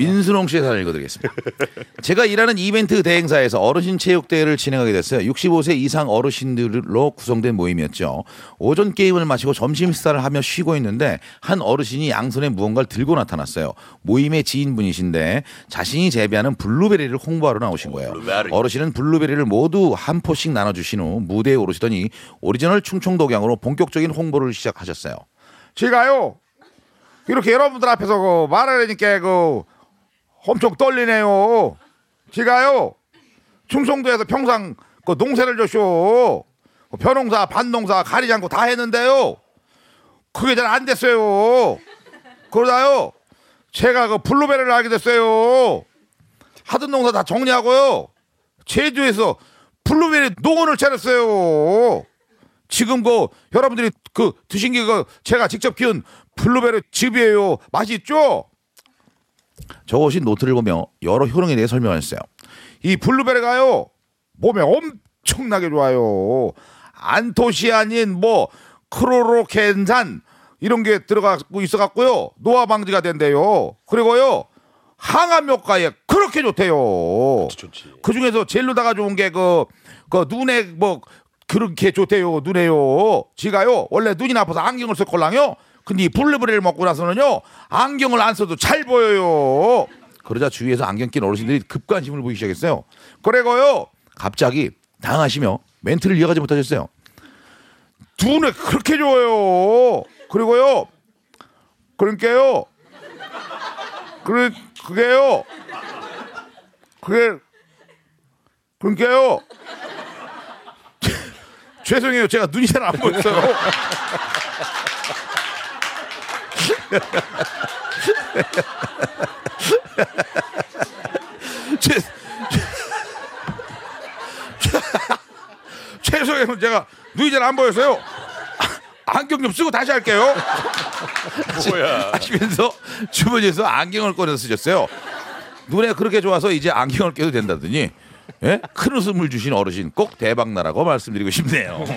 민순홍 씨의 사연을 읽어드리겠습니다. 제가 일하는 이벤트 대행사에서 어르신 체육대회를 진행하게 됐어요. 65세 이상 어르신들로 구성된 모임이었죠. 오전 게임을 마치고 점심 식사를 하며 쉬고 있는데 한 어르신이 양손에 무언가를 들고 나타났어요. 모임의 지인분이신데 자신이 재배하는 블루베리를 홍보하러 나오신 거예요. 어르신은 블루베리를 모두 한 포씩 나눠주신 후 무대에 오르시더니 오리지널 충청도경으로 본격적인 홍보를 시작하셨어요. 제가요 이렇게 여러분들 앞에서 그 말을 하니까 그 엄청 떨리네요. 제가요 충청도에서 평상 그 농사를 줬쇼. 그 벼농사, 반농사 가리지 않고 다 했는데요. 그게 잘 안 됐어요. 그러다요 제가 그 블루베리를 하게 됐어요. 하던 농사 다 정리하고요. 제주에서 블루베리 농원을 차렸어요. 지금 그 여러분들이 그 드신 게 그 제가 직접 키운 블루베리 즙이에요. 맛있죠? 적으신 노트를 보며 여러 효능에 대해 설명하셨어요. 이 블루베리가요 몸에 엄청나게 좋아요. 안토시아닌 뭐 클로로겐산 이런 게 들어가고 있어 갖고요 노화 방지가 된대요. 그리고요 항암 효과에 그렇게 좋대요. 그 중에서 제일로다가 좋은 게그 그 눈에 뭐 그렇게 좋대요 눈에요. 지가요 원래 눈이 나빠서 안경을 썼걸랑요. 근데 이 블루베리를 먹고 나서는요 안경을 안 써도 잘 보여요. 그러자 주위에서 안경 낀 어르신들이 급관심을 보이기 시작했어요. 그리고요 갑자기 당하시며 멘트를 이어가지 못하셨어요. 눈에 그렇게 좋아요. 그리고요 그러니까요 그래 그게요 그게 그러니까요 죄송해요 제가 눈이 잘 안 보여요. 죄, 죄, 죄송해요 제가 눈이 잘 안 보여서요. 아, 안경 좀 쓰고 다시 할게요. 뭐야? 하시면서 주머니에서 안경을 꺼내서 쓰셨어요. 눈에 그렇게 좋아서 이제 안경을 껴도 된다더니 예? 큰 웃음을 주신 어르신 꼭 대박 나라고 말씀드리고 싶네요.